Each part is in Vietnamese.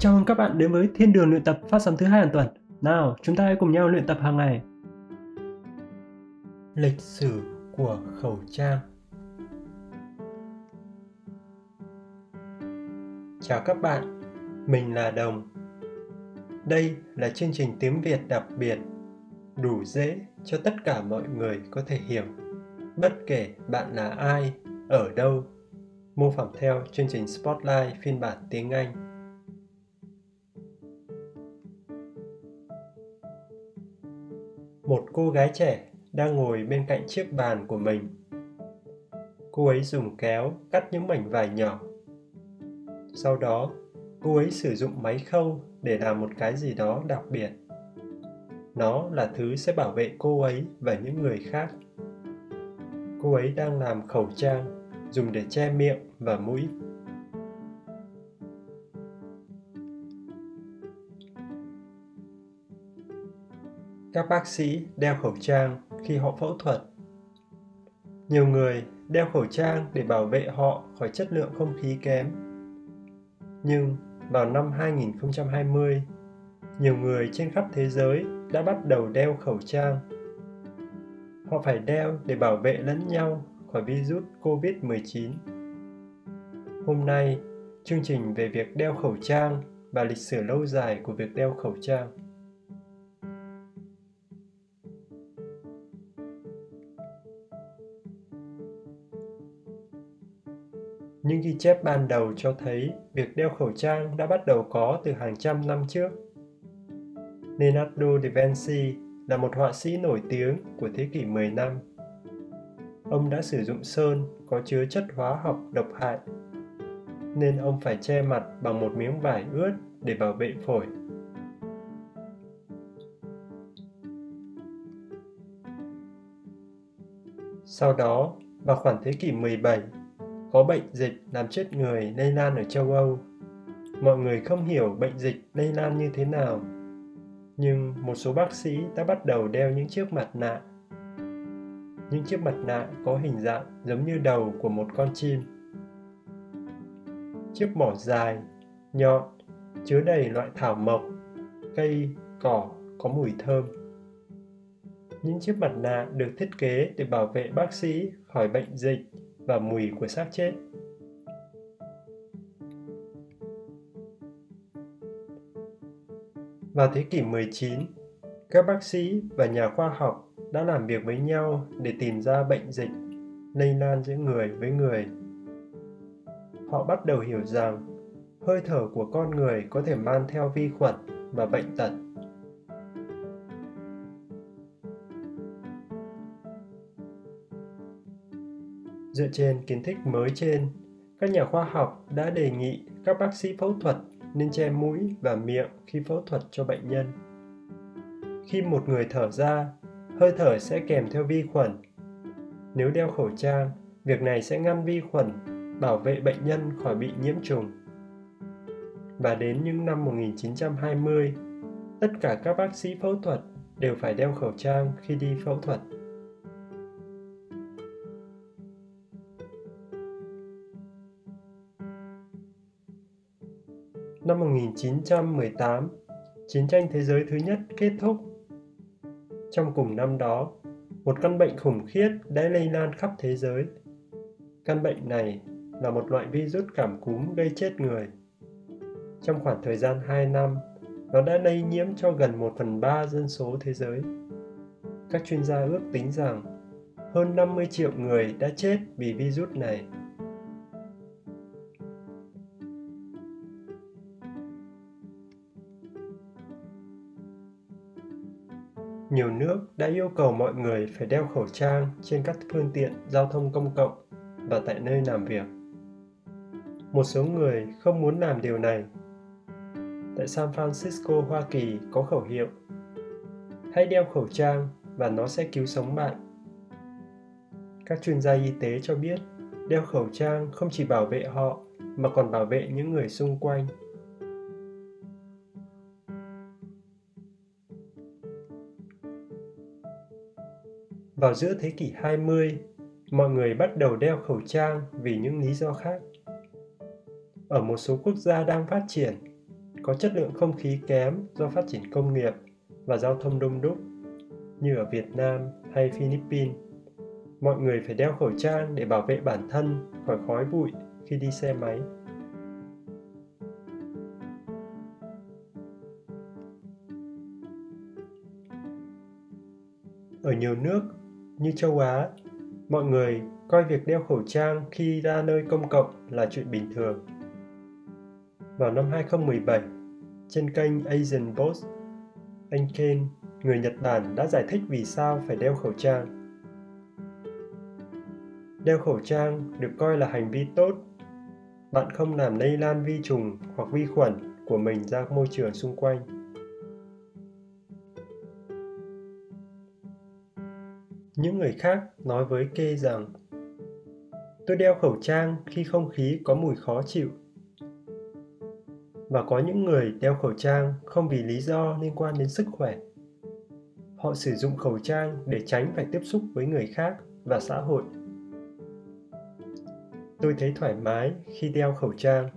Chào mừng các bạn đến với Thiên đường luyện tập phát sóng thứ hai hàng tuần. Nào, chúng ta hãy cùng nhau luyện tập hàng ngày. Lịch sử của khẩu trang Chào các bạn, mình là Đồng. Đây là chương trình tiếng Việt đặc biệt, đủ dễ cho tất cả mọi người có thể hiểu, bất kể bạn là ai, ở đâu, mô phỏng theo chương trình Spotlight phiên bản tiếng Anh một cô gái trẻ đang ngồi bên cạnh chiếc bàn của mình. Cô ấy dùng kéo cắt những mảnh vải nhỏ. Sau đó, cô ấy sử dụng máy khâu để làm một cái gì đó đặc biệt. Nó là thứ sẽ bảo vệ cô ấy và những người khác. Cô ấy đang làm khẩu trang dùng để che miệng và mũi. Các bác sĩ đeo khẩu trang khi họ phẫu thuật. Nhiều người đeo khẩu trang để bảo vệ họ khỏi chất lượng không khí kém. Nhưng vào năm 2020, nhiều người trên khắp thế giới đã bắt đầu đeo khẩu trang. Họ phải đeo để bảo vệ lẫn nhau khỏi virus COVID-19. Hôm nay, chương trình về việc đeo khẩu trang và lịch sử lâu dài của việc đeo khẩu trang. Chép ban đầu cho thấy việc đeo khẩu trang đã bắt đầu có từ hàng trăm năm trước. Leonardo da Vinci là một họa sĩ nổi tiếng của thế kỷ 15. Ông đã sử dụng sơn có chứa chất hóa học độc hại, nên ông phải che mặt bằng một miếng vải ướt để bảo vệ phổi. Sau đó, vào khoảng thế kỷ 17, có bệnh dịch làm chết người lây lan ở châu Âu. Mọi người không hiểu bệnh dịch lây lan như thế nào, nhưng một số bác sĩ đã bắt đầu đeo những chiếc mặt nạ. Những chiếc mặt nạ có hình dạng giống như đầu của một con chim. Chiếc mỏ dài, nhọn, chứa đầy loại thảo mộc, cây, cỏ có mùi thơm. Những chiếc mặt nạ được thiết kế để bảo vệ bác sĩ khỏi bệnh dịch và mùi của xác chết. Vào thế kỷ 19, các bác sĩ và nhà khoa học đã làm việc với nhau để tìm ra bệnh dịch lây lan giữa người với người. Họ bắt đầu hiểu rằng hơi thở của con người có thể mang theo vi khuẩn và bệnh tật Dựa trên kiến thức mới trên, các nhà khoa học đã đề nghị các bác sĩ phẫu thuật nên che mũi và miệng khi phẫu thuật cho bệnh nhân. Khi một người thở ra, hơi thở sẽ kèm theo vi khuẩn. Nếu đeo khẩu trang, việc này sẽ ngăn vi khuẩn, bảo vệ bệnh nhân khỏi bị nhiễm trùng. Và đến những năm 1920, tất cả các bác sĩ phẫu thuật đều phải đeo khẩu trang khi đi phẫu thuật. Năm 1918, chiến tranh thế giới thứ nhất kết thúc. Trong cùng năm đó, một căn bệnh khủng khiếp đã lây lan khắp thế giới. Căn bệnh này là một loại virus cảm cúm gây chết người. Trong khoảng thời gian 2 năm, nó đã lây nhiễm cho gần 1 phần 3 dân số thế giới. Các chuyên gia ước tính rằng hơn 50 triệu người đã chết vì virus này. Nhiều nước đã yêu cầu mọi người phải đeo khẩu trang trên các phương tiện giao thông công cộng và tại nơi làm việc. Một số người không muốn làm điều này. Tại San Francisco, Hoa Kỳ có khẩu hiệu Hãy đeo khẩu trang và nó sẽ cứu sống bạn. Các chuyên gia y tế cho biết đeo khẩu trang không chỉ bảo vệ họ mà còn bảo vệ những người xung quanh Vào giữa thế kỷ 20, mọi người bắt đầu đeo khẩu trang vì những lý do khác. Ở một số quốc gia đang phát triển, có chất lượng không khí kém do phát triển công nghiệp và giao thông đông đúc như ở Việt Nam hay Philippines. Mọi người phải đeo khẩu trang để bảo vệ bản thân khỏi khói bụi khi đi xe máy. Ở nhiều nước như châu Á, mọi người coi việc đeo khẩu trang khi ra nơi công cộng là chuyện bình thường. Vào năm 2017, trên kênh Asian Post, anh Ken, người Nhật Bản đã giải thích vì sao phải đeo khẩu trang. Đeo khẩu trang được coi là hành vi tốt. Bạn không làm lây lan vi trùng hoặc vi khuẩn của mình ra môi trường xung quanh. Những người khác nói với Kê rằng, Tôi đeo khẩu trang khi không khí có mùi khó chịu. Và có những người đeo khẩu trang không vì lý do liên quan đến sức khỏe. Họ sử dụng khẩu trang để tránh phải tiếp xúc với người khác và xã hội. Tôi thấy thoải mái khi đeo khẩu trang,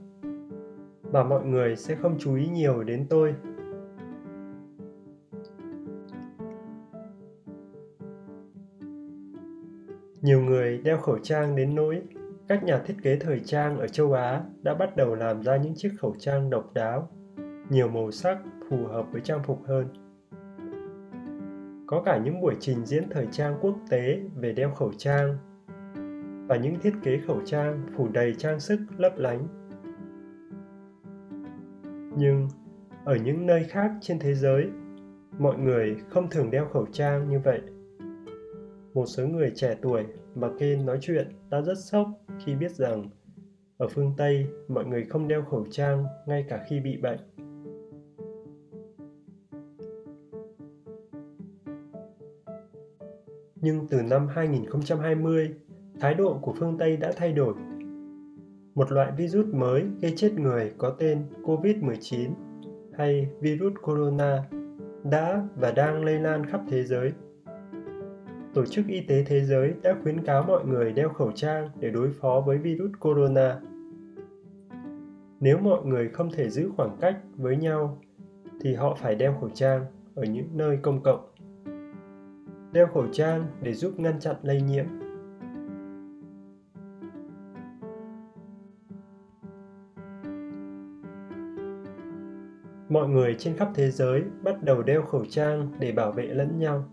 và mọi người sẽ không chú ý nhiều đến tôi Nhiều người đeo khẩu trang đến nỗi các nhà thiết kế thời trang ở châu Á đã bắt đầu làm ra những chiếc khẩu trang độc đáo, nhiều màu sắc phù hợp với trang phục hơn. Có cả những buổi trình diễn thời trang quốc tế về đeo khẩu trang và những thiết kế khẩu trang phủ đầy trang sức lấp lánh. Nhưng ở những nơi khác trên thế giới, mọi người không thường đeo khẩu trang như vậy một số người trẻ tuổi mà Ken nói chuyện đã rất sốc khi biết rằng ở phương Tây mọi người không đeo khẩu trang ngay cả khi bị bệnh. Nhưng từ năm 2020, thái độ của phương Tây đã thay đổi. Một loại virus mới gây chết người có tên COVID-19 hay virus corona đã và đang lây lan khắp thế giới Tổ chức Y tế Thế giới đã khuyến cáo mọi người đeo khẩu trang để đối phó với virus corona. Nếu mọi người không thể giữ khoảng cách với nhau, thì họ phải đeo khẩu trang ở những nơi công cộng. Đeo khẩu trang để giúp ngăn chặn lây nhiễm. Mọi người trên khắp thế giới bắt đầu đeo khẩu trang để bảo vệ lẫn nhau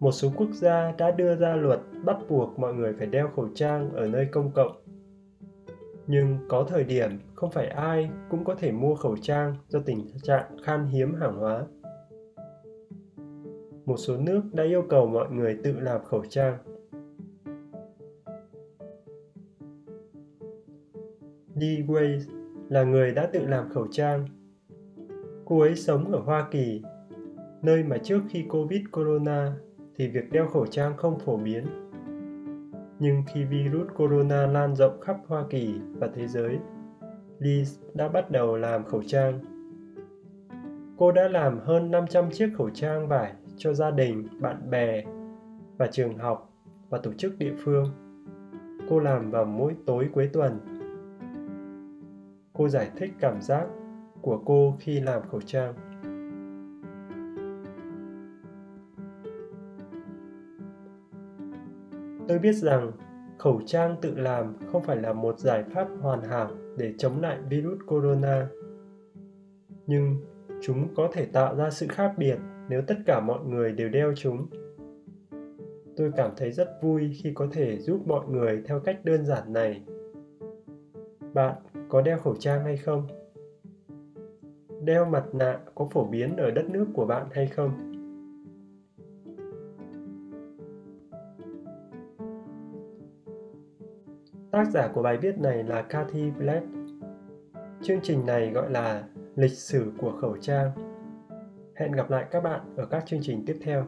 một số quốc gia đã đưa ra luật bắt buộc mọi người phải đeo khẩu trang ở nơi công cộng. Nhưng có thời điểm không phải ai cũng có thể mua khẩu trang do tình trạng khan hiếm hàng hóa. Một số nước đã yêu cầu mọi người tự làm khẩu trang. Lee Way là người đã tự làm khẩu trang. Cô ấy sống ở Hoa Kỳ, nơi mà trước khi Covid Corona thì việc đeo khẩu trang không phổ biến. Nhưng khi virus corona lan rộng khắp Hoa Kỳ và thế giới, Liz đã bắt đầu làm khẩu trang. Cô đã làm hơn 500 chiếc khẩu trang vải cho gia đình, bạn bè và trường học và tổ chức địa phương. Cô làm vào mỗi tối cuối tuần. Cô giải thích cảm giác của cô khi làm khẩu trang. Tôi biết rằng khẩu trang tự làm không phải là một giải pháp hoàn hảo để chống lại virus corona. Nhưng chúng có thể tạo ra sự khác biệt nếu tất cả mọi người đều đeo chúng. Tôi cảm thấy rất vui khi có thể giúp mọi người theo cách đơn giản này. Bạn có đeo khẩu trang hay không? Đeo mặt nạ có phổ biến ở đất nước của bạn hay không? Tác giả của bài viết này là Cathy Blatt. Chương trình này gọi là Lịch sử của khẩu trang. Hẹn gặp lại các bạn ở các chương trình tiếp theo.